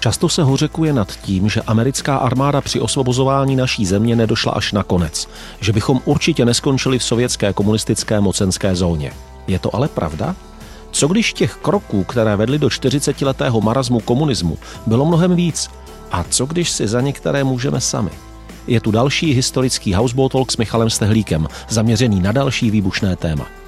Často se hořekuje nad tím, že americká armáda při osvobozování naší země nedošla až na konec, že bychom určitě neskončili v sovětské komunistické mocenské zóně. Je to ale pravda? Co když těch kroků, které vedly do 40-letého marazmu komunismu, bylo mnohem víc? A co když si za některé můžeme sami? Je tu další historický Houseboat Talk s Michalem Stehlíkem, zaměřený na další výbušné téma.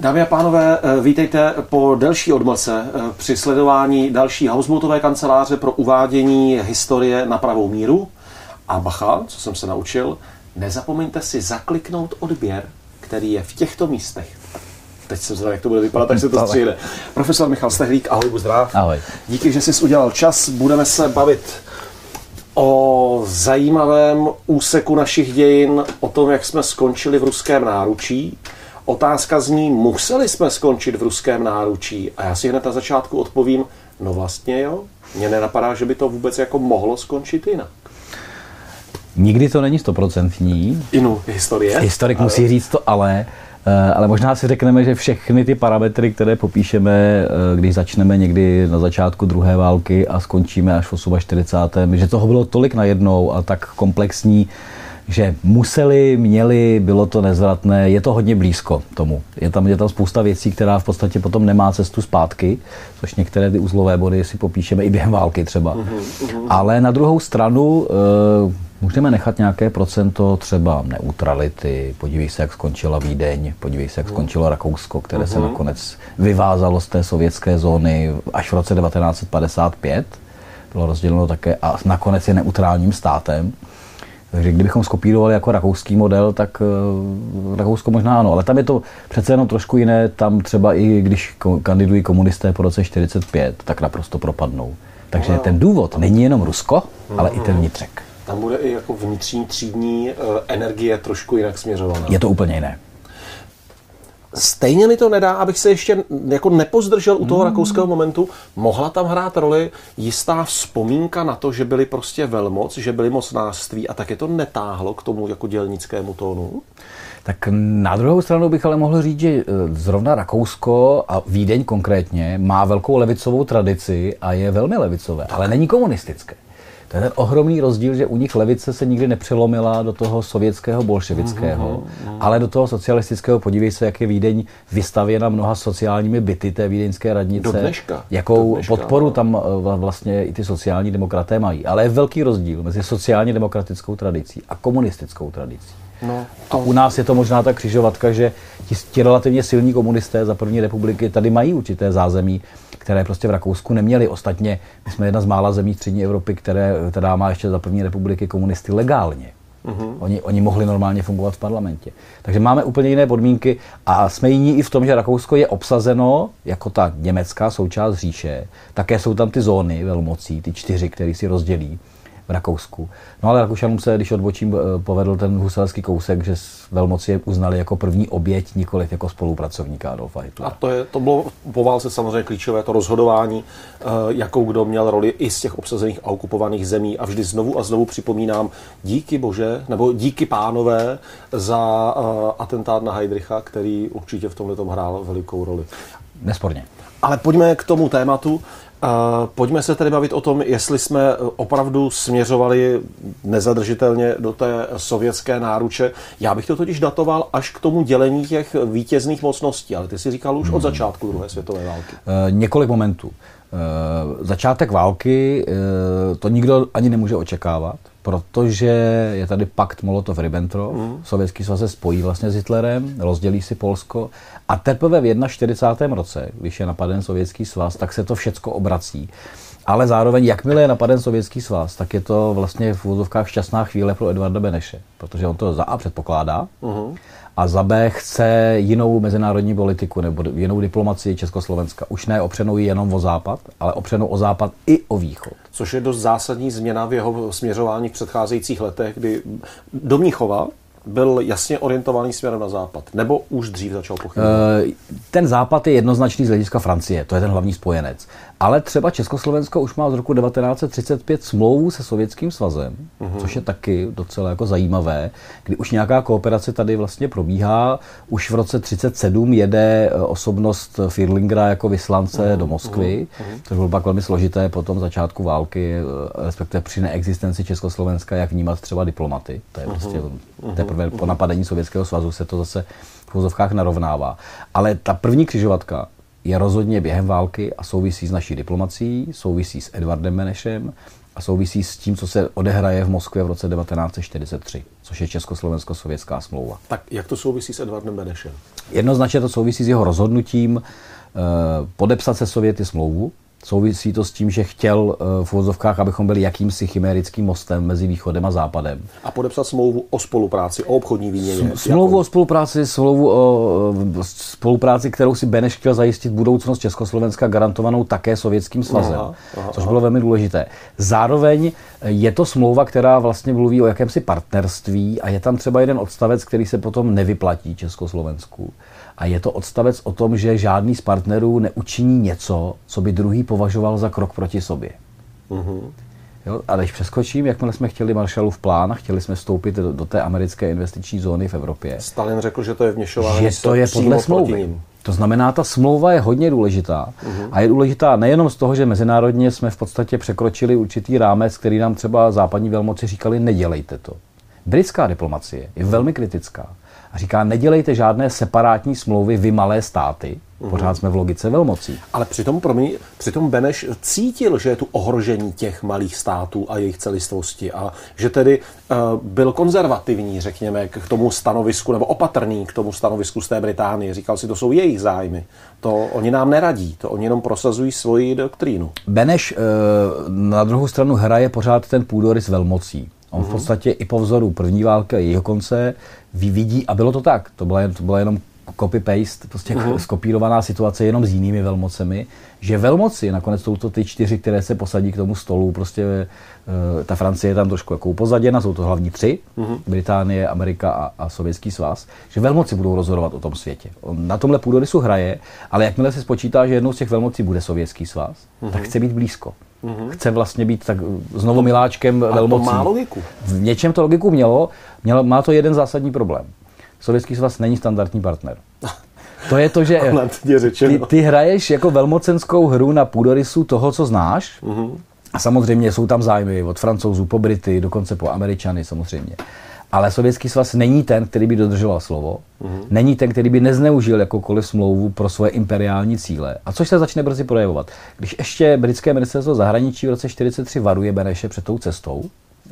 Dámy a pánové, eh, vítejte po delší odmlce eh, při sledování další Houseboatové kanceláře pro uvádění historie na pravou míru. A bacha, co jsem se naučil, nezapomeňte si zakliknout odběr, který je v těchto místech. Teď jsem zvědavý, jak to bude vypadat, tak se to stříde. Profesor Michal Stehlík, ahoj, zdrav. Ahoj. Díky, že jsi udělal čas. Budeme se bavit o zajímavém úseku našich dějin, o tom, jak jsme skončili v ruském náručí. Otázka zní, museli jsme skončit v ruském náručí? A já si hned na začátku odpovím, no vlastně jo. Mně nenapadá, že by to vůbec jako mohlo skončit jinak. Nikdy to není stoprocentní. Inu, historie. Historik ale... musí říct to ale. Eh, ale možná si řekneme, že všechny ty parametry, které popíšeme, eh, když začneme někdy na začátku druhé války a skončíme až v 48., že toho bylo tolik najednou a tak komplexní, že museli, měli, bylo to nezvratné, je to hodně blízko tomu. Je tam, je tam spousta věcí, která v podstatě potom nemá cestu zpátky, což některé ty uzlové body si popíšeme i během války třeba. Mm-hmm. Ale na druhou stranu e, můžeme nechat nějaké procento třeba neutrality, podívej se, jak skončila Vídeň, podívej se, jak mhm. skončilo Rakousko, které se mhm. nakonec vyvázalo z té sovětské zóny až v roce 1955 bylo rozděleno také a nakonec je neutrálním státem. Takže kdybychom skopírovali jako rakouský model, tak uh, Rakousko možná ano, ale tam je to přece jenom trošku jiné. Tam třeba i když kandidují komunisté po roce 45, tak naprosto propadnou. Takže no, ten důvod není jenom Rusko, ale i ten vnitřek. Tam bude i jako vnitřní třídní uh, energie trošku jinak směřovaná. Je to úplně jiné. Stejně mi to nedá, abych se ještě jako nepozdržel u toho hmm. rakouského momentu. Mohla tam hrát roli jistá vzpomínka na to, že byli prostě velmoc, že byli mocnářství a tak je to netáhlo k tomu jako dělnickému tónu? Tak na druhou stranu bych ale mohl říct, že eh, zrovna Rakousko a Vídeň konkrétně má velkou levicovou tradici a je velmi levicové, tak. ale není komunistické. To je ten ohromný rozdíl, že u nich levice se nikdy nepřelomila do toho sovětského bolševického, mm-hmm. ale do toho socialistického. Podívej se, jak je Vídeň vystavěna mnoha sociálními byty té vídeňské radnice. Do dneška. Jakou do dneška, podporu no. tam eh, vlastně i ty sociální demokraté mají. Ale je velký rozdíl mezi sociálně demokratickou tradicí a komunistickou tradicí. No, to... A u nás je to možná ta křižovatka, že ti, ti relativně silní komunisté za první republiky tady mají určité zázemí, které prostě v Rakousku neměli. Ostatně my jsme jedna z mála zemí střední Evropy, které, která má ještě za první republiky komunisty legálně. Uhum. Oni, oni mohli normálně fungovat v parlamentě. Takže máme úplně jiné podmínky a jsme jiní i v tom, že Rakousko je obsazeno jako ta německá součást říše. Také jsou tam ty zóny velmocí, ty čtyři, které si rozdělí v Rakousku. No ale Rakušanům se, když odbočím, eh, povedl ten huselský kousek, že velmoci je uznali jako první oběť, nikoliv jako spolupracovníka Adolfa Hitlera. A to, je, to bylo po válce samozřejmě klíčové, to rozhodování, eh, jakou kdo měl roli i z těch obsazených a okupovaných zemí. A vždy znovu a znovu připomínám, díky bože, nebo díky pánové za eh, atentát na Heidricha, který určitě v tomhle hrál velikou roli. Nesporně. Ale pojďme k tomu tématu. Pojďme se tedy bavit o tom, jestli jsme opravdu směřovali nezadržitelně do té sovětské náruče. Já bych to totiž datoval až k tomu dělení těch vítězných mocností, ale ty si říkal už hmm. od začátku druhé světové války. E, několik momentů. E, začátek války e, to nikdo ani nemůže očekávat, protože je tady pakt Molotov-Ribbentrop. Hmm. Sovětský svaz se spojí vlastně s Hitlerem, rozdělí si Polsko a teprve v 41. roce, když je napaden Sovětský svaz, tak se to všecko obrací. Ale zároveň, jakmile je napaden Sovětský svaz, tak je to vlastně v úzovkách šťastná chvíle pro Edvarda Beneše, protože on to za A předpokládá uh-huh. a za B chce jinou mezinárodní politiku nebo jinou diplomacii Československa. Už ne opřenou jenom o západ, ale opřenou o západ i o východ. Což je dost zásadní změna v jeho směřování v předcházejících letech, kdy do Mnichova byl jasně orientovaný směrem na západ? Nebo už dřív začal pochybovat? Ten západ je jednoznačný z hlediska Francie, to je ten hlavní spojenec. Ale třeba Československo už má z roku 1935 smlouvu se Sovětským svazem, uh-huh. což je taky docela jako zajímavé, kdy už nějaká kooperace tady vlastně probíhá. Už v roce 37 jede eh, osobnost Firlingera jako vyslance uh-huh. do Moskvy, uh-huh. což bylo pak velmi složité po tom začátku války, eh, respektive při neexistenci Československa, jak vnímat třeba diplomaty. To je uh-huh. prostě teprve po napadení Sovětského svazu se to zase v úzovkách narovnává. Ale ta první křižovatka je rozhodně během války a souvisí s naší diplomací, souvisí s Edvardem Benešem a souvisí s tím, co se odehraje v Moskvě v roce 1943, což je Československo-sovětská smlouva. Tak jak to souvisí s Edvardem Benešem? Jednoznačně to souvisí s jeho rozhodnutím eh, podepsat se Sověty smlouvu, Souvisí to s tím, že chtěl eh, v úvozovkách, abychom byli jakýmsi chimérickým mostem mezi východem a západem. A podepsat smlouvu o spolupráci, o obchodní výměně. Smlouvu o spolupráci, smlouvu o spolupráci, kterou si Beneš chtěl zajistit budoucnost Československa garantovanou také Sovětským svazem, aha, aha, což bylo velmi důležité. Zároveň je to smlouva, která vlastně mluví o jakémsi partnerství a je tam třeba jeden odstavec, který se potom nevyplatí Československu. A je to odstavec o tom, že žádný z partnerů neučiní něco, co by druhý považoval za krok proti sobě. Mm-hmm. Jo, a když přeskočím, jakmile jsme chtěli Marshallův plán a chtěli jsme vstoupit do, do té americké investiční zóny v Evropě. Stalin řekl, že to je vněšování že to je podle smlouvy. To znamená, ta smlouva je hodně důležitá. Uh-huh. A je důležitá nejenom z toho, že mezinárodně jsme v podstatě překročili určitý rámec, který nám třeba západní velmoci říkali, nedělejte to. Britská diplomacie je velmi kritická a říká, nedělejte žádné separátní smlouvy vy malé státy, mhm. Pořád jsme v logice velmocí. Ale přitom, promiň, přitom Beneš cítil, že je tu ohrožení těch malých států a jejich celistvosti a že tedy uh, byl konzervativní, řekněme, k tomu stanovisku, nebo opatrný k tomu stanovisku z té Británie. Říkal si, to jsou jejich zájmy. To oni nám neradí, to oni jenom prosazují svoji doktrínu. Beneš uh, na druhou stranu hraje pořád ten půdorys velmocí. On v mhm. podstatě i po vzoru první války a jejího konce vyvidí, a bylo to tak, to byla, to byla jenom copy-paste, prostě uh-huh. skopírovaná situace jenom s jinými velmocemi, že velmoci, nakonec jsou to ty čtyři, které se posadí k tomu stolu, prostě uh, ta Francie je tam trošku jako upozaděna, jsou to hlavní tři, uh-huh. Británie, Amerika a, a Sovětský svaz, že velmoci budou rozhodovat o tom světě. On na tomhle půdorysu hraje, ale jakmile se spočítá, že jednou z těch velmocí bude Sovětský svaz, uh-huh. tak chce být blízko. Mm-hmm. Chce vlastně být tak znovu miláčkem velmocí. to má logiku. V něčem to logiku mělo, mělo, má to jeden zásadní problém. Sovětský svaz není standardní partner. To je to, že ty, ty hraješ jako velmocenskou hru na půdorysu toho, co znáš. Mm-hmm. A samozřejmě jsou tam zájmy od francouzů po Brity, dokonce po Američany samozřejmě. Ale Sovětský svaz není ten, který by dodržoval slovo, mm-hmm. není ten, který by nezneužil jakoukoliv smlouvu pro svoje imperiální cíle. A což se začne brzy projevovat. Když ještě britské ministerstvo zahraničí v roce 1943 varuje Beneše před tou cestou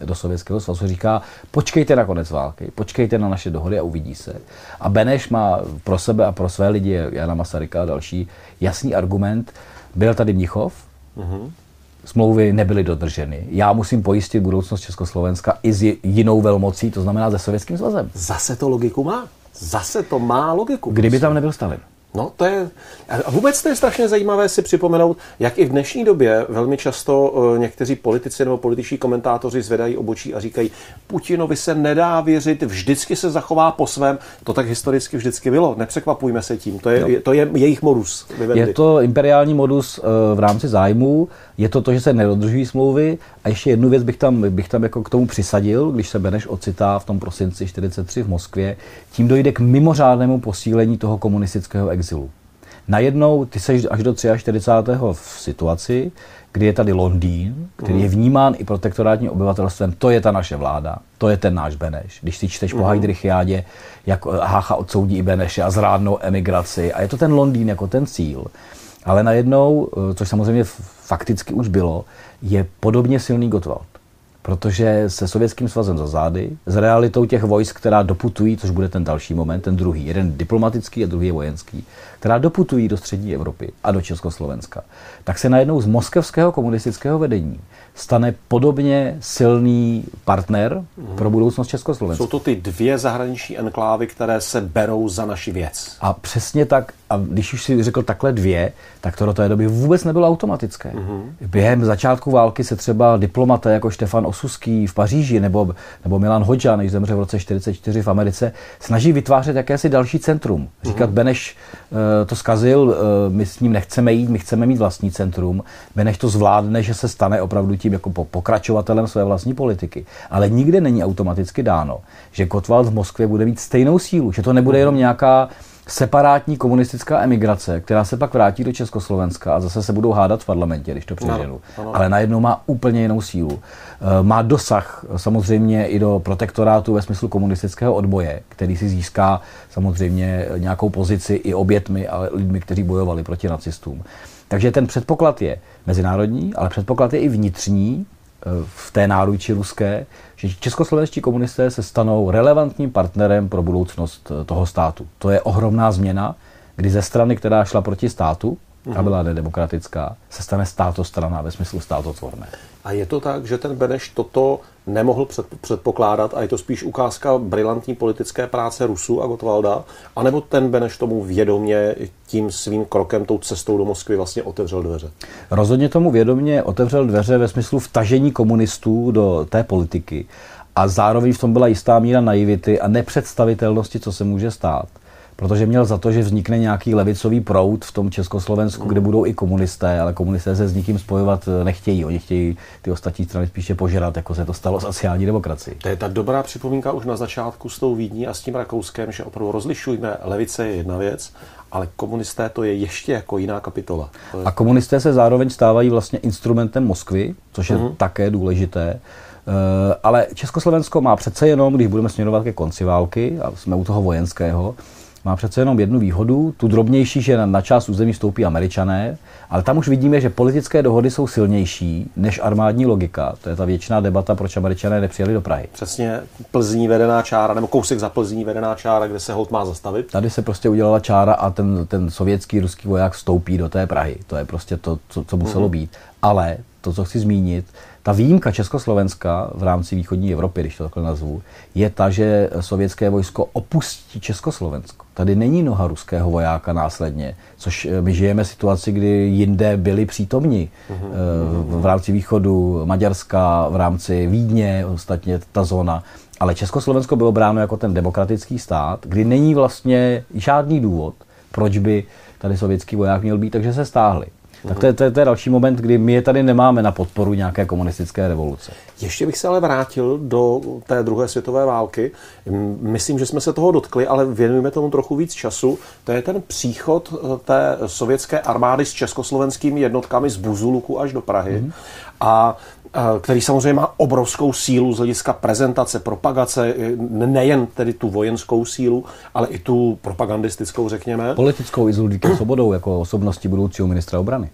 do Sovětského svazu, říká, počkejte na konec války, počkejte na naše dohody a uvidí se. A Beneš má pro sebe a pro své lidi, Jana Masaryka a další, jasný argument. Byl tady Mnichov, mm-hmm smlouvy nebyly dodrženy. Já musím pojistit budoucnost Československa i s jinou velmocí, to znamená se Sovětským svazem. Zase to logiku má. Zase to má logiku. Kdyby tam nebyl Stalin. No, to je. A vůbec to je strašně zajímavé si připomenout, jak i v dnešní době velmi často eh, někteří politici nebo političní komentátoři zvedají obočí a říkají, Putinovi se nedá věřit, vždycky se zachová po svém. To tak historicky vždycky bylo. Nepřekvapujme se tím. To je, no. to je jejich modus. Vyvedli. Je to imperiální modus eh, v rámci zájmu, je to to, že se nedodržují smlouvy. A ještě jednu věc bych tam, bych tam jako k tomu přisadil, když se Beneš ocitá v tom prosinci 43 v Moskvě, tím dojde k mimořádnému posílení toho komunistického exilu. Najednou ty seš až do 43. v situaci, kdy je tady Londýn, který je mhm. vnímán i protektorátním obyvatelstvem, to je ta naše vláda, to je ten náš Beneš. Když si čteš po mhm. Heidrichiádě, jak Hácha odsoudí i Beneše a zrádnou emigraci, a je to ten Londýn jako ten cíl. Ale najednou, eh, což samozřejmě fakticky už bylo, je podobně silný Gottwald. Protože se Sovětským svazem za zády, s realitou těch vojsk, která doputují, což bude ten další moment, ten druhý, jeden diplomatický a druhý je vojenský, která doputují do střední Evropy a do Československa, tak se najednou z moskevského komunistického vedení stane podobně silný partner mm. pro budoucnost Československa. Jsou to ty dvě zahraniční enklávy, které se berou za naši věc. A přesně tak, a když už si řekl takhle dvě, tak to do té doby vůbec nebylo automatické. Mm. Během začátku války se třeba diplomaté jako Štefan Osuský v Paříži nebo, nebo Milan Hodža, než zemře v roce 1944 v Americe, snaží vytvářet jakési další centrum. Říkat, mm-hmm. Beneš uh, to zkazil, uh, my s ním nechceme jít, my chceme mít vlastní centrum. Beneš to zvládne, že se stane opravdu tím jako pokračovatelem své vlastní politiky. Ale nikde není automaticky dáno, že Kotwald v Moskvě bude mít stejnou sílu, že to nebude jenom nějaká separátní komunistická emigrace, která se pak vrátí do Československa a zase se budou hádat v parlamentě, když to přeženu. No. Ale najednou má úplně jinou sílu. Eh, má dosah samozřejmě i do protektorátu ve smyslu komunistického odboje, který si získá samozřejmě nějakou pozici i obětmi a lidmi, kteří bojovali proti nacistům. Takže ten předpoklad je mezinárodní, ale předpoklad je i vnitřní, v té náruči ruské, že českoslovenští komunisté se stanou relevantním partnerem pro budoucnost eh, toho státu. To je ohromná změna, kdy ze strany, která šla proti státu, a mhm. byla nedemokratická, se stane státostrana ve smyslu státotvorné. A je to tak, že ten Beneš toto nemohl předpokládat a je to spíš ukázka brilantní politické práce Rusů a Gotwalda, anebo ten Beneš tomu vědomě tím svým krokem, tou cestou do Moskvy vlastně otevřel dveře? Rozhodně tomu vědomě otevřel dveře ve smyslu vtažení komunistů do té politiky a zároveň v tom byla jistá míra naivity a nepředstavitelnosti, co se může stát protože měl za to, že vznikne nějaký levicový proud v tom Československu, kde budou i komunisté, ale komunisté se s nikým spojovat eh, nechtějí. Oni chtějí ty ostatní strany spíše požerat, jako se to stalo sociální demokracii. To je ta dobrá připomínka už na začátku s tou Vídní a s tím Rakouskem, že opravdu rozlišujeme, levice je jedna věc, ale komunisté to je ještě jako jiná kapitola. Je... A komunisté se zároveň stávají vlastně instrumentem Moskvy, což je uh-huh. také důležité. Uh, ale Československo má přece jenom, když budeme směrovat ke konci války, a jsme u toho vojenského, má přece jenom jednu výhodu, tu drobnější, že na, část území stoupí američané, ale tam už vidíme, že politické dohody jsou silnější než armádní logika. To je ta věčná debata, proč američané nepřijeli do Prahy. Přesně Plzní vedená čára, nebo kousek za Plzní vedená čára, kde se hold má zastavit. Tady se prostě udělala čára a ten, ten sovětský, ruský voják vstoupí do té Prahy. To je prostě to, co, co muselo mm-hmm. být. Ale to, co chci zmínit, ta výjimka Československa v rámci východní Evropy, když to takhle nazvu, je ta, že sovětské vojsko opustí Československo. Tady není noha ruského vojáka následně, což eh, my žijeme situaci, kdy jinde byli přítomni eh, v rámci východu Maďarska, v rámci Vídně, ostatně ta zóna. Ale Československo bylo bráno jako ten demokratický stát, kdy není vlastně žádný důvod, proč by tady sovětský voják měl být, takže se stáhli. Tak to je, to, je, to je další moment, kdy my je tady nemáme na podporu nějaké komunistické revoluce. Ještě bych se ale vrátil do té druhé světové války. Myslím, že jsme se toho dotkli, ale věnujeme tomu trochu víc času. To je ten příchod eh, té sovětské armády s československými jednotkami z Buzuluku až do Prahy. Mm-hmm. A který samozřejmě má obrovskou sílu z hlediska prezentace, propagace, nejen tedy tu vojenskou sílu, ale i tu propagandistickou, řekněme. Politickou i s Ludvíkem Sobodou jako osobnosti budoucího ministra obrany.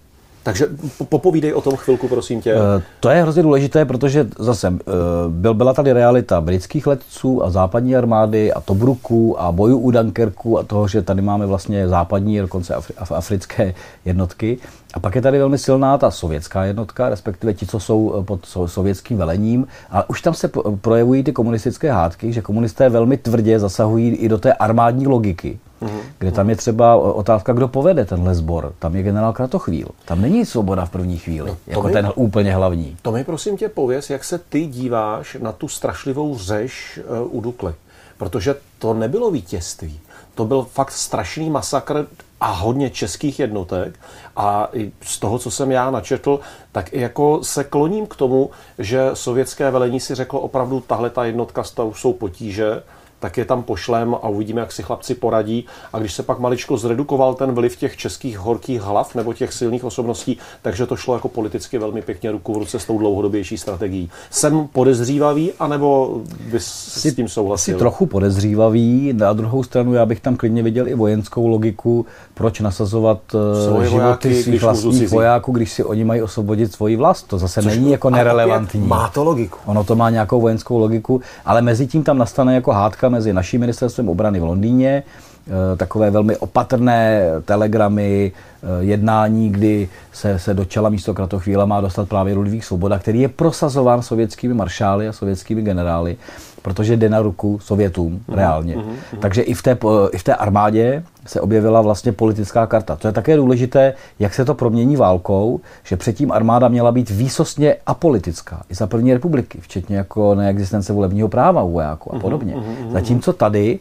Takže popovídej o tom chvilku, prosím tě. Eh, to je hrozně důležité, protože zase eh, byl, byla tady realita britských letců a západní armády a Tobruku a bojů u Dunkerku a toho, že tady máme vlastně západní, dokonce africké jednotky. A pak je tady velmi silná ta sovětská jednotka, respektive ti, co jsou eh, pod sovětským velením, ale už tam se projevují ty komunistické hádky, že komunisté velmi tvrdě zasahují i do té armádní logiky. Mm-hmm. Kde tam je třeba otázka, kdo povede tenhle sbor. Tam je generál Kratochvíl. Tam není svoboda v první chvíli, no, jako mi, ten úplně hlavní. To mi prosím tě pověz, jak se ty díváš na tu strašlivou řeš uh, u Dukly. Protože to nebylo vítězství. To byl fakt strašný masakr a hodně českých jednotek. A z toho, co jsem já načetl, tak i jako se kloním k tomu, že sovětské velení si řeklo opravdu, tahle ta jednotka jsou potíže, tak je tam pošlem a uvidíme, jak si chlapci poradí. A když se pak maličko zredukoval ten vliv těch českých horkých hlav nebo těch silných osobností, takže to šlo jako politicky velmi pěkně ruku v ruce s tou dlouhodobější strategií. Jsem podezřívavý, anebo bys jsi, s tím souhlasil? Jsi trochu podezřívavý, na druhou stranu já bych tam klidně viděl i vojenskou logiku, proč nasazovat eh, Svoje životy vojáky, svých vlastních vojáků, když si oni mají osvobodit svoji vlast. To zase Což není jako nerelevantní. Má to logiku. Ono to má nějakou vojenskou logiku, ale mezi tím tam nastane jako hádka mezi naším ministerstvem obrany v Londýně, eh, takové velmi opatrné telegramy, eh, jednání, kdy se, se do čela místo Kratochvíla má dostat právě Ludvík Svoboda, který je prosazován sovětskými maršály a sovětskými generály, protože jde na ruku Sovětům mm-hmm. reálně. Mm-hmm. Takže i v, té, i v té armádě se objevila vlastně politická karta. To je také důležité, jak se to promění válkou, že předtím armáda měla být výsostně apolitická. I za první republiky, včetně jako neexistence volebního práva u vojáků a mhm, podobně. Mm-hmm. Zatímco tady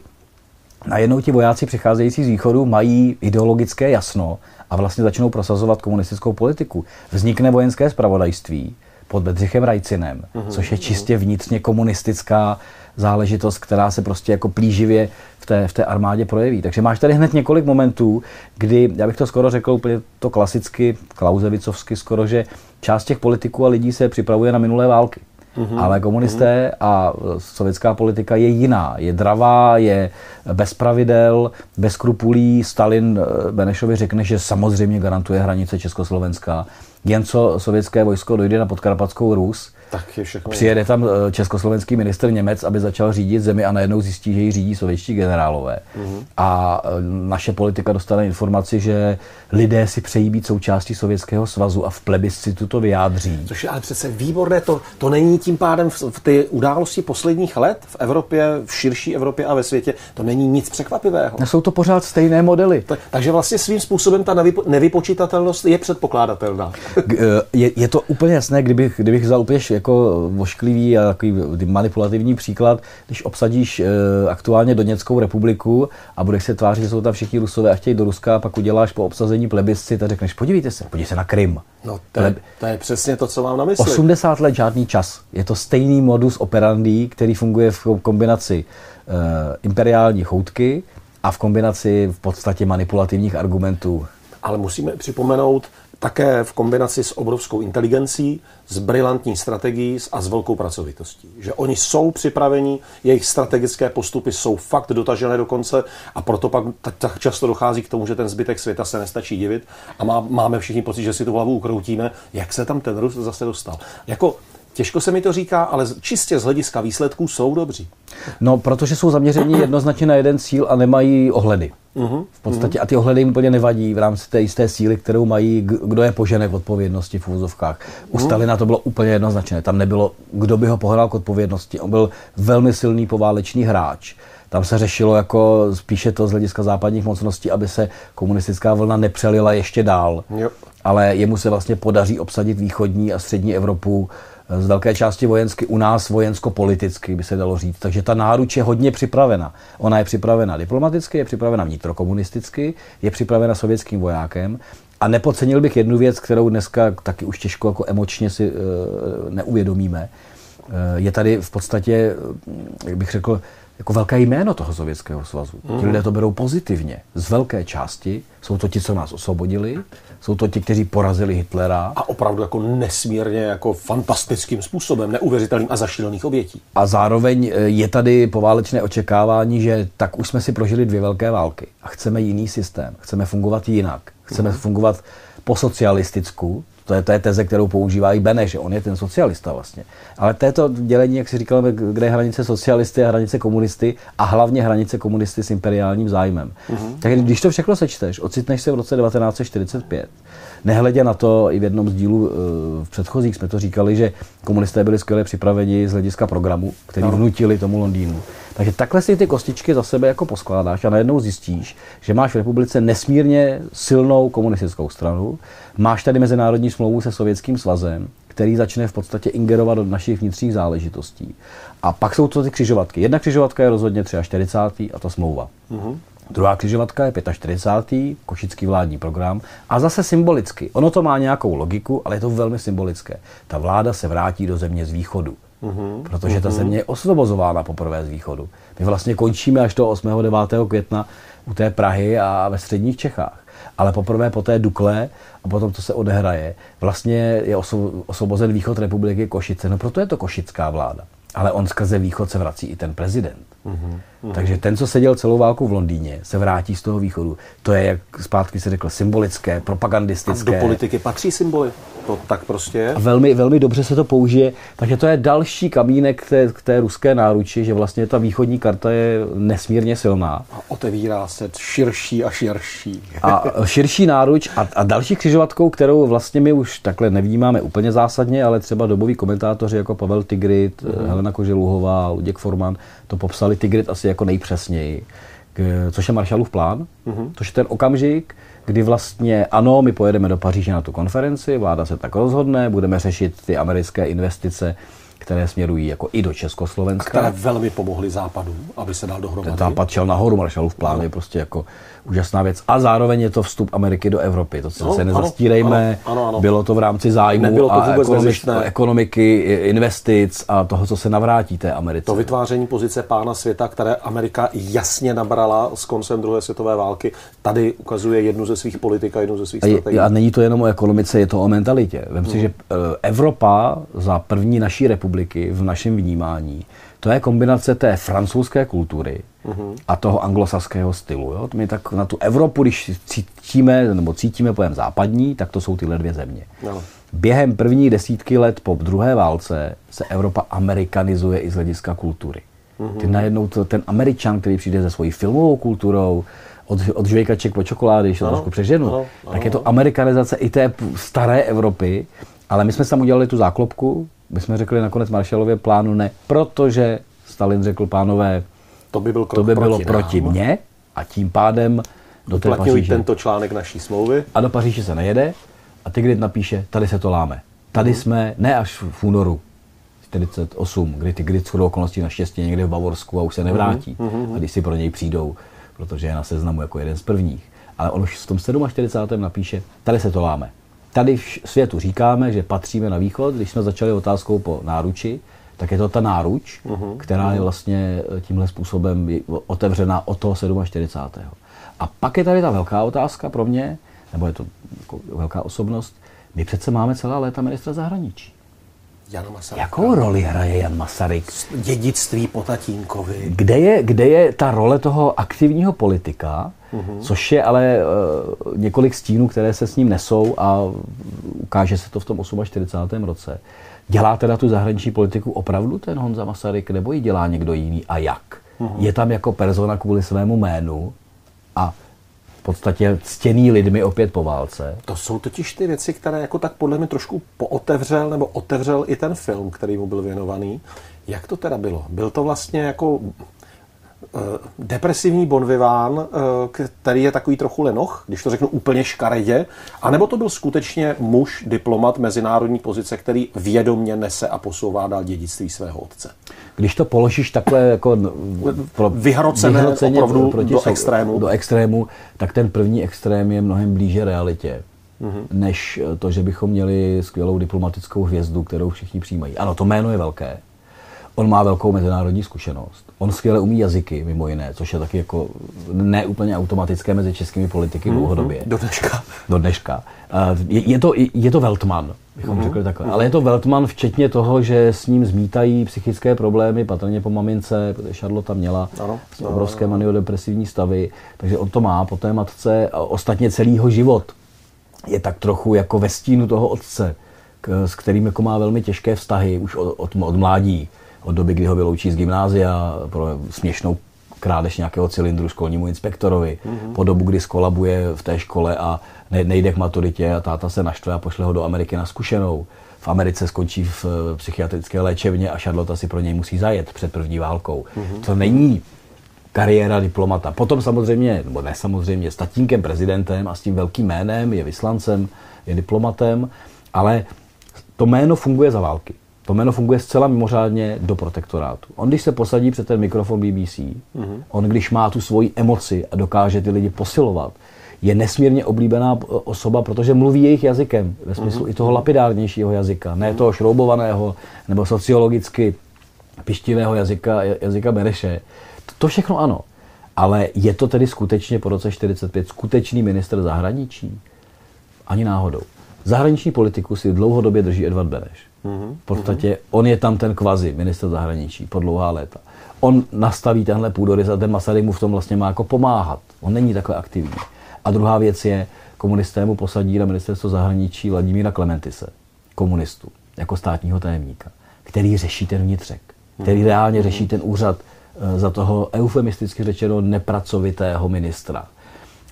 najednou ti vojáci přicházející z východu mají ideologické jasno a vlastně začnou prosazovat komunistickou politiku. Vznikne vojenské spravodajství pod Bedřichem Rajcinem, mm-hmm. což je čistě vnitřně komunistická záležitost, která se prostě jako plíživě v té, v té armádě projeví. Takže máš tady hned několik momentů, kdy, já bych to skoro řekl úplně to klasicky, klauzevicovsky skoro, že část těch politiků a lidí se připravuje na minulé války. Mm-hmm. Ale komunisté mm-hmm. a sovětská politika je jiná. Je dravá, je bez pravidel, bez skrupulí. Stalin eh, Benešovi řekne, že samozřejmě garantuje hranice Československa. Jen co sovětské vojsko dojde na podkarpatskou Rus, tak je všechno. Přijede tam eh, československý minister Němec, aby začal řídit zemi a najednou zjistí, že ji řídí sovětští generálové. Mm-hmm. A eh, naše politika dostane informaci, že lidé si přejí být součástí Sovětského svazu a v plebiscitu to vyjádří. Což je ale přece výborné, to, to není tím pádem v, v ty události posledních let v Evropě, v širší Evropě a ve světě, to není nic překvapivého. Jsou to pořád stejné modely. To, takže vlastně svým způsobem ta nevypo, nevypočítatelnost je předpokládatelná. Eh, je, je to úplně jasné, kdybych, kdybych vzal úplně jako vošklivý a takový manipulativní příklad, když obsadíš e, aktuálně Doněckou republiku a budeš se tvářit, že jsou tam všichni Rusové a chtějí do Ruska a pak uděláš po obsazení plebiscit a řekneš, podívejte se, podívejte se na Krym. No, to je, to je přesně to, co mám na mysli. 80 let žádný čas. Je to stejný modus operandi, který funguje v kombinaci e, imperiální choutky a v kombinaci v podstatě manipulativních argumentů. Ale musíme připomenout, také v kombinaci s obrovskou inteligencí, s brilantní strategií a s velkou pracovitostí. Že oni jsou připraveni, jejich strategické postupy jsou fakt dotažené do konce a proto pak tak často dochází k tomu, že ten zbytek světa se nestačí divit a má, máme všichni pocit, že si tu hlavu ukroutíme, jak se tam ten Rus zase dostal. Jako Těžko se mi to říká, ale čistě z hlediska výsledků jsou dobří. No, protože jsou zaměření jednoznačně na jeden cíl a nemají ohledy. Uh-huh. V podstatě. A ty ohledy jim úplně nevadí v rámci té jisté síly, kterou mají, kdo je poženek k odpovědnosti v úzovkách. U uh-huh. Stalina to bylo úplně jednoznačné. Tam nebylo, kdo by ho pohrál k odpovědnosti. On byl velmi silný poválečný hráč. Tam se řešilo jako spíše to z hlediska západních mocností, aby se komunistická vlna nepřelila ještě dál. Jo. Ale jemu se vlastně podaří obsadit východní a střední Evropu z velké části vojensky, u nás vojensko-politicky by se dalo říct. Takže ta náruč je hodně připravena. Ona je připravena diplomaticky, je připravena vnitrokomunisticky, je připravena sovětským vojákem. A nepodcenil bych jednu věc, kterou dneska taky už těžko jako emočně si e, neuvědomíme. E, je tady v podstatě, jak bych řekl, jako velké jméno toho Sovětského svazu. Mm. Ti mhm. lidé to berou pozitivně. Z velké části jsou to ti, co nás osvobodili, jsou to ti, kteří porazili Hitlera. A opravdu jako nesmírně jako fantastickým způsobem, neuvěřitelným a zašílených obětí. A zároveň e, je tady poválečné očekávání, že tak už jsme si prožili dvě velké války a chceme jiný systém, chceme fungovat jinak, chceme mm. fungovat po socialisticku, to je, to je teze, kterou používá i Beneš, že on je ten socialista vlastně. Ale této dělení, jak si říkal, kde je hranice socialisty a hranice komunisty a hlavně hranice komunisty s imperiálním zájmem. Mm-hmm. Tak když to všechno sečteš, ocitneš se v roce 1945. Nehledě na to, i v jednom z dílů eh, v předchozích jsme to říkali, že komunisté byli skvěle připraveni z hlediska programu, který no. vnutili tomu Londýnu. Takže takhle si ty kostičky za sebe jako poskládáš a najednou zjistíš, že máš v republice nesmírně silnou komunistickou stranu, máš tady mezinárodní smlouvu se Sovětským svazem, který začne v podstatě ingerovat do našich vnitřních záležitostí. A pak jsou to ty křižovatky. Jedna křižovatka je rozhodně 43. a to smlouva. Mm-hmm. Druhá křižovatka je 45. košický vládní program a zase symbolicky. Ono to má nějakou logiku, ale je to velmi symbolické. Ta vláda se vrátí do země z východu. Uhum, protože ta mhm. země je osvobozována poprvé z východu. My vlastně končíme až do 8. 9. května u té Prahy a ve středních Čechách. Ale poprvé po té Dukle a potom, co se odehraje, vlastně je osvobozen východ republiky Košice. No proto je to košická vláda. Ale on skrze východ se vrací i ten prezident. Mm-hmm. Takže ten, co seděl celou válku v Londýně, se vrátí z toho východu. To je, jak zpátky se řekl, symbolické, propagandistické. A do politiky patří symboly? To tak prostě je? A velmi, velmi dobře se to použije. Takže to je další kamínek k té, k té ruské náruči, že vlastně ta východní karta je nesmírně silná. A otevírá se širší a širší. a širší náruč a, a další křižovatkou, kterou vlastně my už takhle nevnímáme úplně zásadně, ale třeba doboví komentátoři jako Pavel Tigrit, mm. Helena Koželuhová, Luděk Forman to popsali Tigrit asi jako nejpřesněji, což je Marshallův plán, mm-hmm. což je ten okamžik, kdy vlastně ano, my pojedeme do Paříže na tu konferenci, vláda se tak rozhodne, budeme řešit ty americké investice které směrují jako i do Československa. Které velmi pomohly západu, aby se dal dohromady. Ten západ šel nahoru, Marshallův plán no. je prostě jako úžasná věc. A zároveň je to vstup Ameriky do Evropy. To no, se nezastírejme. Ano, ano, ano. Bylo to v rámci zájmu to a ekonomik, ekonomiky, investic a toho, co se navrátí té Americe. To vytváření pozice pána světa, které Amerika jasně nabrala s koncem druhé světové války, tady ukazuje jednu ze svých politik a jednu ze svých strategií. A není to jenom o ekonomice, je to o mentalitě. Vem si, hmm. že eh, Evropa za první naší republiky v našem vnímání to je kombinace té francouzské kultury mm-hmm. a toho anglosaského stylu. Jo? My tak na tu Evropu, když cítíme, nebo cítíme pojem západní, tak to jsou tyhle dvě země. No. Během první desítky let po druhé válce se Evropa amerikanizuje i z hlediska kultury. Mm-hmm. Ty najednou to, ten američan, který přijde se svojí filmovou kulturou, od, od žvejkaček po čokolády, když to no, trošku přeženu, no, no, tak je to amerikanizace i té staré Evropy, ale my jsme tam udělali tu záklopku, my jsme řekli nakonec Marshallově plánu ne, protože Stalin řekl pánové, to by, byl to by bylo proti, proti mně a tím pádem do té Paříže. tento článek naší smlouvy. A do Paříže se nejede a Tigrit napíše, tady se to láme. Tady mm. jsme ne až v únoru 48, kdy Tigrit shodou okolností naštěstí někde v Bavorsku a už se nevrátí. Mm. A když si pro něj přijdou, protože je na seznamu jako jeden z prvních. Ale on už v tom 47. napíše, tady se to láme. Tady v světu říkáme, že patříme na východ. Když jsme začali otázkou po náruči, tak je to ta náruč, uh-huh. která je vlastně eh, tímhle způsobem otevřená od toho 47. A pak je tady ta velká otázka pro mě, nebo je to jako velká osobnost, my přece máme celá léta ministra zahraničí. Jan Masaryk. Jakou roli hraje Jan Masaryk? Dědictví po tatínkovi. Kde je, kde je ta role toho aktivního politika, mm-hmm. což je ale uh, několik stínů, které se s ním nesou a ukáže se to v tom 48. roce. Dělá teda tu zahraniční politiku opravdu ten Honza Masaryk, nebo ji dělá někdo jiný a jak? Mm-hmm. Je tam jako persona kvůli svému jménu podstatě ctěný lidmi opět po válce. To jsou totiž ty věci, které jako tak podle mě trošku pootevřel nebo otevřel i ten film, který mu byl věnovaný. Jak to teda bylo? Byl to vlastně jako depresivní bonviván, eh, který je takový trochu lenoch, když to řeknu úplně škaredě, anebo to byl skutečně muž, diplomat mezinárodní pozice, který vědomně nese a posouvá dál dědictví svého otce. Když to položíš takhle jako pro, vyhrocené, vyhroceně opravdu proti do extrému. do extrému, tak ten první extrém je mnohem blíže realitě. Mm-hmm. než to, že bychom měli skvělou diplomatickou hvězdu, kterou všichni přijímají. Ano, to jméno je velké, On má velkou mezinárodní zkušenost. On skvěle umí jazyky, mimo jiné, což je taky jako neúplně automatické mezi českými politiky mm-hmm. dlouhodobě. Do dneška. Do dneška. Je, je, to, je to Veltman, bychom mm-hmm. řekli takhle. Ale je to Veltman včetně toho, že s ním zmítají psychické problémy, patrně po mamince, protože Charlotte měla ano, obrovské ano. maniodepresivní stavy, takže on to má po té matce a ostatně celýho život je tak trochu jako ve stínu toho otce, k, s kterým jako má velmi těžké vztahy už od, od, od mládí od doby, kdy ho vyloučí z gymnázia pro směšnou krádež nějakého cylindru školnímu inspektorovi, mm-hmm. po dobu, kdy skolabuje v té škole a nejde k maturitě a táta se naštve a pošle ho do Ameriky na zkušenou. V Americe skončí v eh, psychiatrické léčebně a Charlotte si pro něj musí zajet před první válkou. Mm-hmm. To není kariéra diplomata. Potom samozřejmě, nebo ne samozřejmě, s tatínkem prezidentem a s tím velkým jménem, je vyslancem, je diplomatem, ale to jméno funguje za války. To jméno funguje zcela mimořádně do protektorátu. On, když se posadí před ten mikrofon BBC, mm-hmm. on, když má tu svoji emoci a dokáže ty lidi posilovat, je nesmírně oblíbená osoba, protože mluví jejich jazykem, ve smyslu mm-hmm. i toho lapidárnějšího jazyka, ne toho šroubovaného nebo sociologicky pištivého jazyka, jazyka Bereše. To všechno ano. Ale je to tedy skutečně po roce 45 skutečný minister zahraničí? Ani náhodou. Zahraniční politiku si dlouhodobě drží Edvard Beneš. V podstatě on je tam ten kvazi, minister zahraničí, po dlouhá léta. on nastaví tenhle půdorys a ten Masaryk mu v tom vlastně má jako pomáhat. On není takhle aktivní. A druhá věc je, komunisté mu posadí na ministerstvo zahraničí Vladimíra Klementise, komunistu, jako státního tajemníka, který řeší ten vnitřek, který reálně řeší ten úřad eh, za toho eufemisticky řečeno nepracovitého ministra.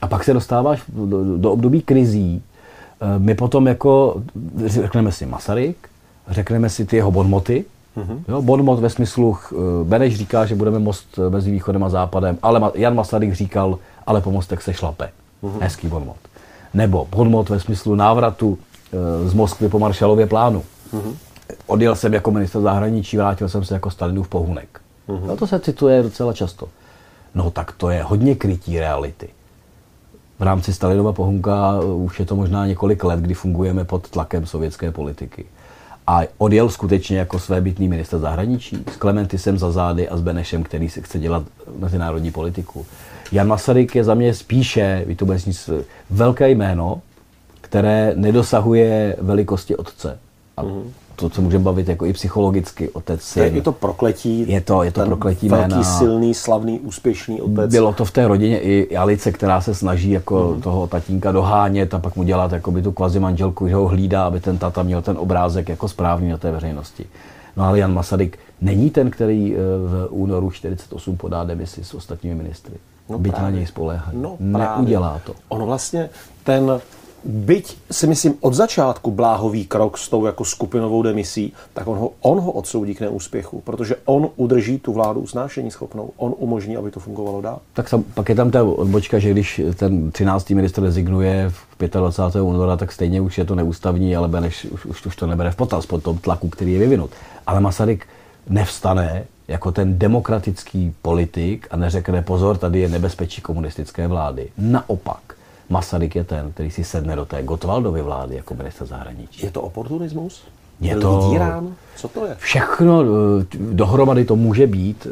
A pak se dostáváš do, do období krizí. Eh, my potom jako řekneme si Masaryk, řekneme si ty jeho bonmoty, Mm-hmm. Jo, bonmot ve smyslu, eh, Beneš říká, že budeme most mezi východem a západem, ale Jan Masaryk říkal, ale po mostech se šlape. Mm-hmm. Hezký bonmot. Nebo bonmot ve smyslu návratu z Moskvy po Maršalově plánu. Mm-hmm odjel jsem jako minister zahraničí, vrátil jsem se jako Stalinův pohunek. Mm-hmm. No to se cituje docela často. No tak to je hodně krytí reality. V rámci Stalinova pohunka už je to možná několik let, kdy fungujeme pod tlakem sovětské politiky. A odjel skutečně jako svébytný minister zahraničí s Klementisem za zády a s Benešem, který se chce dělat mezinárodní politiku. Jan Masaryk je za mě spíše, vy to velké jméno, které nedosahuje velikosti otce. A to, co můžeme bavit jako i psychologicky, otec je, je to prokletí. Je to, je to prokletí velký, jména. silný, slavný, úspěšný otec. Bylo to v té rodině i Alice, která se snaží jako mm. toho tatínka dohánět a pak mu dělat jako by tu kvazi manželku, že ho hlídá, aby ten tata měl ten obrázek jako správný na té veřejnosti. No ale Jan Masaryk není ten, který eh, v únoru 48 podá demisi s ostatními ministry. No Byť právě. na něj spoléhají. No Neudělá to. On vlastně ten byť si myslím od začátku bláhový krok s tou jako skupinovou demisí, tak on ho, on ho odsoudí k neúspěchu, protože on udrží tu vládu usnášení schopnou. On umožní, aby to fungovalo dál. Tak sam, pak je tam ta odbočka, že když ten 13. ministr rezignuje v 25. února, tak stejně už je to neústavní, ale Beneš už, už, už to nebere v potaz pod tom tlaku, který je vyvinut. Ale Masaryk nevstane jako ten demokratický politik a neřekne pozor, tady je nebezpečí komunistické vlády. Naopak Masaryk je ten, který si sedne do té Gotwaldovy vlády jako minister zahraničí. Je to oportunismus? Je to... Vydírán? Co to je? Všechno eh, dohromady to může být.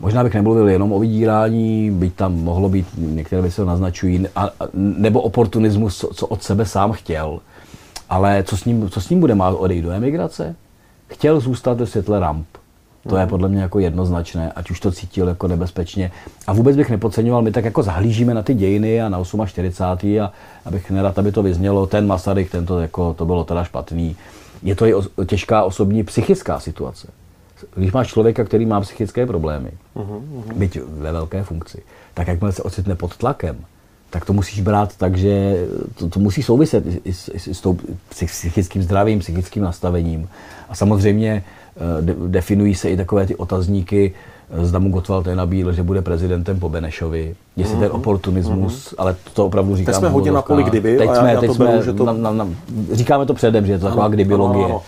Možná bych nemluvil jenom o vydírání, byť tam mohlo být, některé věci ho naznačují, a, nebo oportunismus, co, co od sebe sám chtěl. Ale co s ním, co s ním bude? Má odejít do emigrace? Chtěl zůstat ve světle ramp. To je podle mě jako jednoznačné, ať už to cítil jako nebezpečně. A vůbec bych nepodceňoval, my tak jako zahlížíme na ty dějiny a na 48. a abych nerad, aby to vyznělo, ten Masaryk, ten to, jako, to bylo teda špatný. Je to i těžká osobní psychická situace. Když máš člověka, který má psychické problémy, uh-huh, uh-huh. byť ve velké funkci, tak jakmile se ocitne pod tlakem, tak to musíš brát tak, že to, to musí souviset i, i, i s tou psychickým zdravím, psychickým nastavením. A samozřejmě de, definují se i takové ty otazníky, zda mu Gottwald nabídl, že bude prezidentem po Benešovi. Jestli mm-hmm. ten oportunismus, mm-hmm. ale to opravdu říkám. Teď jsme hodně na poli kdyby teď jsme, teď to jsme, beru, to... Na, na, na, říkáme to předem, že je to taková kdybylogie. Ano, ano.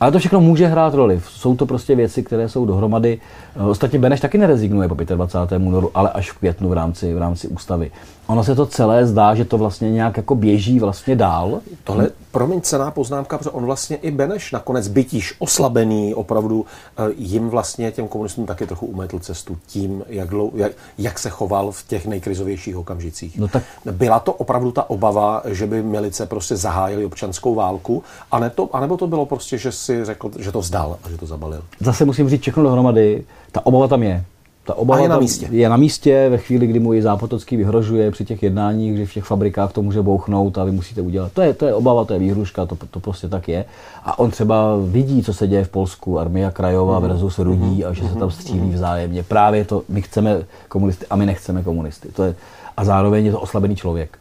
Ale to všechno může hrát roli. Jsou to prostě věci, které jsou dohromady. Ostatně Beneš taky nerezignuje po 25. únoru, ale až v květnu v rámci, v rámci ústavy. Ono se to celé zdá, že to vlastně nějak jako běží vlastně dál. Tohle, promiň, cená poznámka, protože on vlastně i Beneš nakonec bytíž oslabený, opravdu eh, jim vlastně těm komunistům taky trochu umetl cestu tím, jak, dlou, jak, jak se choval v těch nejkrizovějších okamžicích. No tak... Byla to opravdu ta obava, že by milice prostě zahájili občanskou válku, a ne to, anebo to bylo prostě, že si řekl, že to vzdal a že to zabalil? Zase musím říct všechno dohromady. Ta obava tam je. Ta obava a je na místě. Je na místě ve chvíli, kdy mu i Zápotocký vyhrožuje při těch jednáních, že v těch fabrikách to může bouchnout a vy musíte udělat. To je, to je obava, to je výhruška, to, to prostě tak je. A on třeba vidí, co se děje v Polsku, armia krajová mm. versus rudí mm. a že se tam mhm. střílí vzájemně. Právě to, my chceme komunisty a my nechceme komunisty. To je, a zároveň je to oslabený člověk.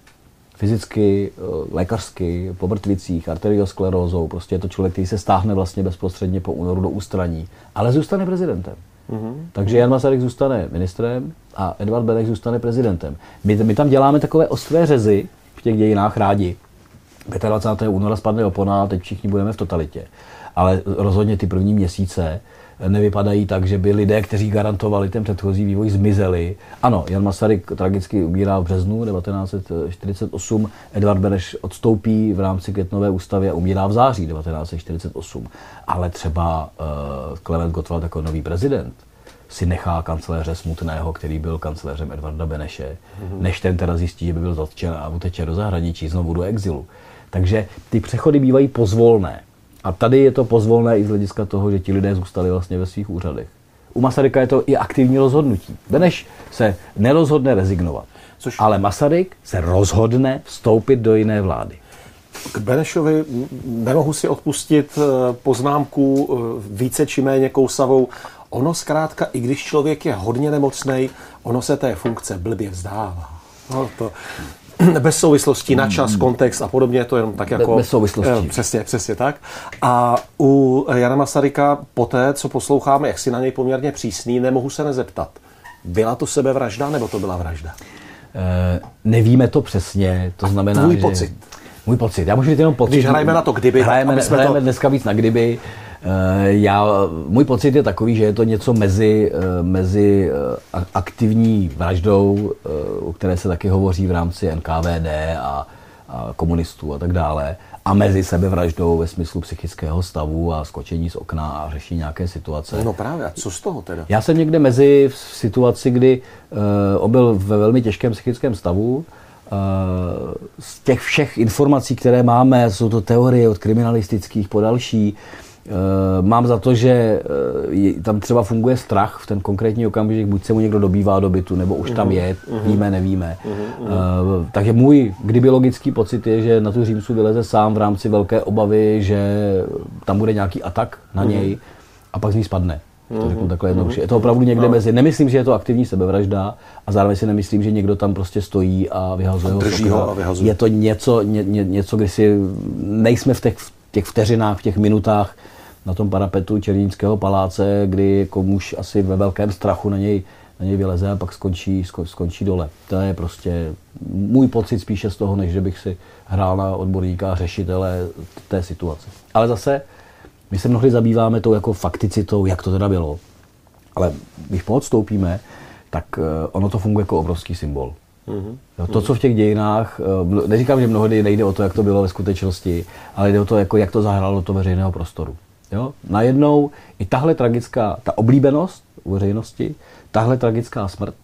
Fyzicky, eh, lékařsky, po mrtvicích, arteriosklerózou. Prostě je to člověk, který se stáhne vlastně bezprostředně po únoru do ústraní, ale zůstane prezidentem. Mm-hmm. Takže Jan Masaryk zůstane ministrem a Edvard Beneš zůstane prezidentem. My, my tam děláme takové ostré řezy v těch dějinách rádi. 25. února spadne opona teď všichni budeme v totalitě. Ale rozhodně ty první měsíce nevypadají tak, že by lidé, kteří garantovali ten předchozí vývoj, zmizeli. Ano, Jan Masaryk tragicky umírá v březnu 1948, Edvard Beneš odstoupí v rámci květnové ústavy a umírá v září 1948. Ale třeba uh, Klement Gottwald jako nový prezident si nechá kancléře Smutného, který byl kancléřem Edvarda Beneše, mm-hmm. než ten teda zjistí, že by byl zatčen a uteče do zahraničí, znovu do exilu. Takže ty přechody bývají pozvolné. A tady je to pozvolné i z hlediska toho, že ti lidé zůstali vlastně ve svých úřadech. U Masaryka je to i aktivní rozhodnutí. Beneš se nerozhodne rezignovat. Což... Ale Masaryk se rozhodne vstoupit do jiné vlády. K Benešovi nemohu si odpustit eh, poznámku eh, více či méně kousavou. Ono zkrátka, i když člověk je hodně nemocný, ono se té funkce blbě vzdává. No, to, bez souvislostí na čas, kontext a podobně, je to jenom tak jako... Bez souvislostí. Eh, přesně, přesně tak. A u Jana Masaryka, poté, co posloucháme, jak si na něj poměrně přísný, nemohu se nezeptat. Byla to sebevražda, nebo to byla vražda? E, nevíme to přesně, to znamená, Tvůj že... pocit. Můj pocit. Já můžu říct jenom pocit. Když hrajeme na to kdyby, hrajeme, tak, hrajeme to... dneska víc na kdyby. Eh, já, můj pocit je takový, že je to něco mezi, eh, mezi eh, aktivní vraždou, o které se taky hovoří v rámci NKVD a, a komunistů a tak dále, a mezi sebevraždou ve smyslu psychického stavu a skočení z okna a řešení nějaké situace. No právě, a co z toho teda? Já jsem někde mezi v situaci, kdy uh, on byl ve velmi těžkém psychickém stavu, z těch všech informací, které máme, jsou to teorie od kriminalistických po další, mám za to, že eh, tam třeba funguje strach v ten konkrétní okamžik, buď se mu někdo dobývá do bytu, nebo už tam mhm. je, mhm. víme, nevíme. Mhm. Eh, takže můj kdyby logický pocit je, že na tu Římsu vyleze sám v rámci velké obavy, že tam bude nějaký atak na něj a pak z ní spadne. To řeknu takhle jednoduše. Je to opravdu někde no. mezi. Nemyslím, že je to aktivní sebevražda a zároveň si nemyslím, že někdo tam prostě stojí a vyhazuje ho. Drží ho a vyhazuje. Je to něco, ně, ně, něco, kdy si nejsme v těch, v těch vteřinách, v těch minutách, na tom parapetu Černínského paláce, kdy jako muž asi ve velkém strachu na něj, na něj vyleze a pak skončí, skončí dole. To je prostě můj pocit spíše z toho, než že bych si hrál na odborníka a řešitele té situace. Ale zase, my se mnohdy zabýváme tou jako fakticitou, jak to teda bylo. Ale když poodstoupíme, tak eh, ono to funguje jako obrovský symbol. Mm-hmm. Jo, to, co v těch dějinách, eh, neříkám, že mnohdy nejde o to, jak to bylo ve skutečnosti, ale jde o to, jako, jak to zahrálo do toho veřejného prostoru. Jo? Najednou i tahle tragická, ta oblíbenost u veřejnosti, tahle tragická smrt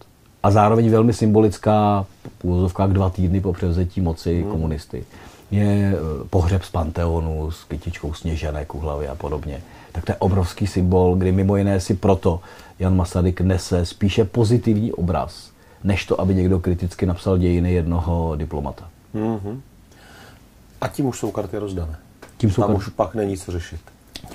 a zároveň velmi symbolická úvozovkách dva týdny po převzetí moci hmm. komunisty je eh, pohřeb z Panteonu s kytičkou sněženek u hlavy a podobně. Tak to je obrovský symbol, kdy mimo jiné si proto Jan Masaryk nese spíše pozitivní obraz, než to, aby někdo kriticky napsal dějiny jednoho diplomata. Mm-hmm. A tím už jsou karty rozdané. Tím jsou Tam karty... už pak není co řešit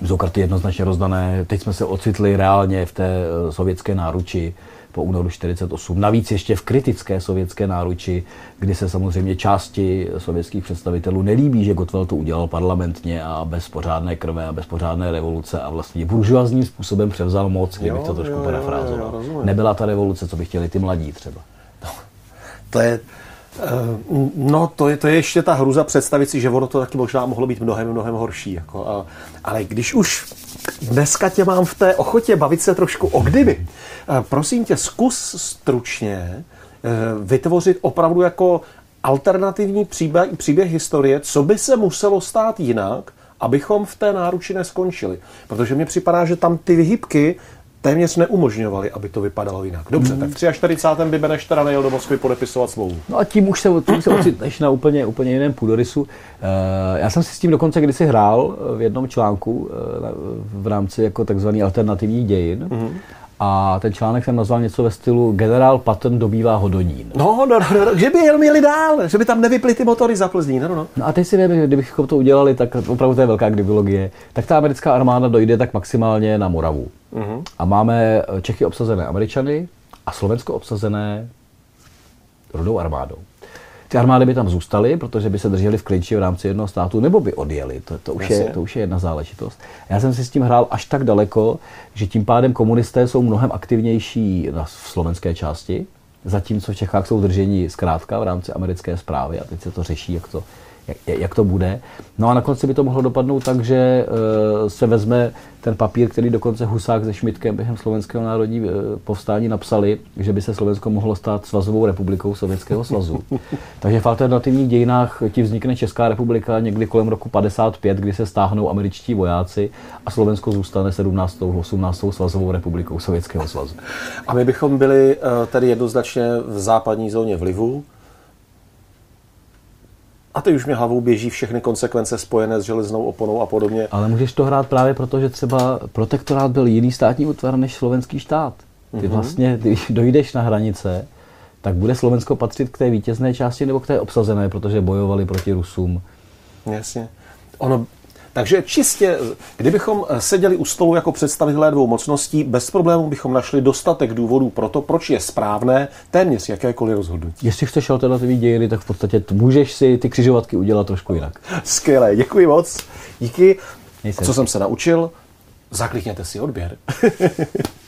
jsou karty jednoznačně rozdané. Teď jsme se ocitli reálně v té eh, sovětské náruči po únoru 48. Navíc ještě v kritické sovětské náruči, kdy se samozřejmě části sovětských představitelů nelíbí, že Gotwell to udělal parlamentně a bez pořádné krve a bez pořádné revoluce a vlastně buržoazním způsobem převzal moc, kdybych to trošku parafrázoval. Nebyla ta revoluce, co by chtěli ty mladí třeba. No, to je, No, to je, to je ještě ta hruza představit si, že ono to taky možná mohlo být mnohem, mnohem horší. Jako, ale když už dneska tě mám v té ochotě bavit se trošku o kdyby, eh, prosím tě, zkus stručně eh, vytvořit opravdu jako alternativní příběh, příběh historie, co by se muselo stát jinak, abychom v té náruči neskončili. Protože mně připadá, že tam ty vyhybky téměř neumožňovali, aby to vypadalo jinak. Dobře, mm. tak v 43. by Beneš teda nejel do Moskvy podepisovat smlouvu. No a tím už se, tím se ocitneš na úplně, úplně jiném půdorysu. Uh, já jsem si s tím dokonce kdysi hrál v jednom článku uh, v rámci jako takzvaný alternativních dějin. Mm. A ten článek jsem nazval něco ve stylu Generál Patton dobývá Hodonín. No, no, no, no, že by jel měli dál, že by tam nevyply ty motory za Plzní. No, no. no a teď si vím, že kdybychom to udělali, tak opravdu to je velká kdybylogie, tak ta americká armáda dojde tak maximálně na Moravu. Uh-huh. A máme Čechy obsazené Američany a Slovensko obsazené rudou armádou. Ty armády by tam zůstaly, protože by se drželi v klinči v rámci jednoho státu, nebo by odjeli. To, to, už, je, to už je jedna záležitost. Já jsem si s tím hrál až tak daleko, že tím pádem komunisté jsou mnohem aktivnější na, v slovenské části, zatímco v Čechách jsou držení zkrátka v rámci americké zprávy a teď se to řeší, jak to, jak, jak to bude. No a na konci by to mohlo dopadnout tak, že uh, se vezme ten papír, který dokonce Husák se Šmitkem během slovenského národní uh, povstání napsali, že by se Slovensko mohlo stát svazovou republikou Sovětského svazu. Takže v alternativních dějinách ti vznikne Česká republika někdy kolem roku 55, kdy se stáhnou američtí vojáci a Slovensko zůstane 17. 18. svazovou republikou Sovětského svazu. A my bychom byli uh, tedy jednoznačně v západní zóně vlivu, A teď už mě hlavou běží všechny konsekvence spojené s železnou oponou a podobně. Ale můžeš to hrát právě proto, že třeba protektorát byl jiný státní útvar než slovenský stát. Ty mm-hmm. vlastně, když dojdeš na hranice, tak bude Slovensko patřit k té vítězné části nebo k té obsazené, protože bojovali proti Rusům. Jasně. Ono, takže čistě, kdybychom seděli u stolu jako představitelé dvou mocností, bez problémů bychom našli dostatek důvodů pro to, proč je správné téměř jakékoliv rozhodnutí. Jestli chceš alternativní dějiny, tak v podstatě můžeš si ty křižovatky udělat trošku jinak. Skvělé, děkuji moc. Díky. Co jsem se naučil? Zaklikněte si odběr.